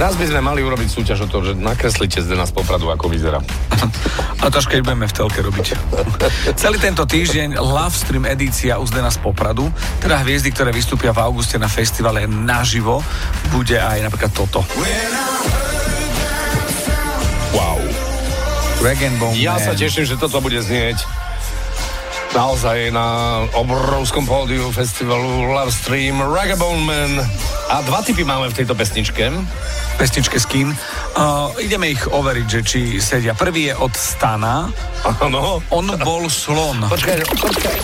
Raz by sme mali urobiť súťaž o to, že nakreslite Zdena z Popradu, ako vyzerá. A to keď budeme v telke robiť. Celý tento týždeň Love Stream edícia u Zdena z Popradu, teda hviezdy, ktoré vystúpia v auguste na festivale naživo, bude aj napríklad toto. Wow. Bone Ja Man. sa teším, že toto bude znieť naozaj na obrovskom pódiu festivalu Love Stream Ragabone Man. A dva typy máme v tejto pesničke. pesničke Skin. Uh, ideme ich overiť, že či sedia. Prvý je od Stana. Áno. On bol slon. Počkaj, počkaj.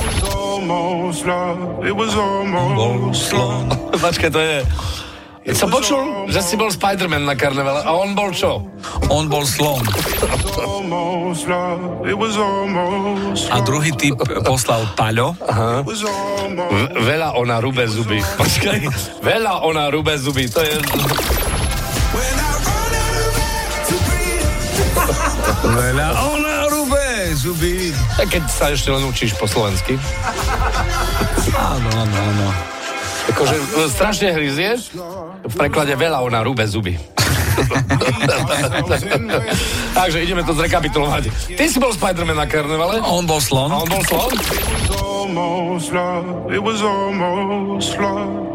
Bol slon. Počkaj, to je... Som počul, že si bol Spider-Man na karnevale a on bol čo? On bol slon. A druhý typ poslal Paľo. veľa ona rube zuby. Počkaj, veľa ona rube zuby. To je... Veľa ona rube zuby. Keď sa ešte len učíš po slovensky. Áno, áno, áno. Akože e, strašne hryzieš, v preklade veľa ona rúbe zuby. Takže ideme to zrekapitulovať. Ty si bol Spider-Man na karnevale? On bol A slon. on bol slon?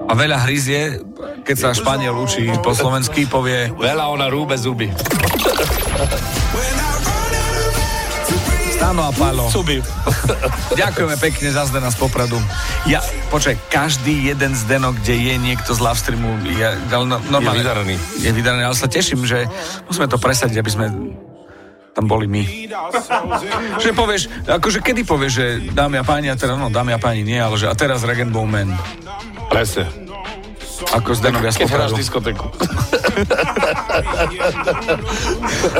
A veľa hryzie, keď sa Španiel učí po slovensky, povie Veľa ona rúbe zuby. Stano a. Zuby. Ďakujeme pekne za Zdena z Popradu. Ja, počkaj, každý jeden Zdeno, kde je niekto z live streamu, je, no, normálne, Je vydarený. Je vydarený, ale sa teším, že musíme to presadiť, aby sme tam boli my. Že povieš, akože kedy povieš, že dámy a páni, a teraz, no dámy a páni nie, ale že a teraz Regenbow Man, Presne. Ako Zdenovia z Keď hráš Popradu. diskotéku.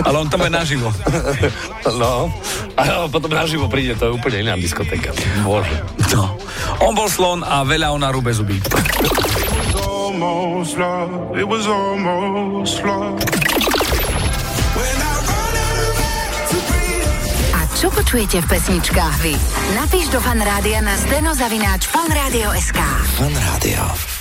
Ale on tam je naživo. No. A potom naživo príde, to je úplne iná diskotéka. Bože. No. On bol slon a veľa ona rúbe zuby. A čo počujete v pesničkách vy? Napíš do fanrádia na steno zavináč fanradio.sk. Fan Rádio.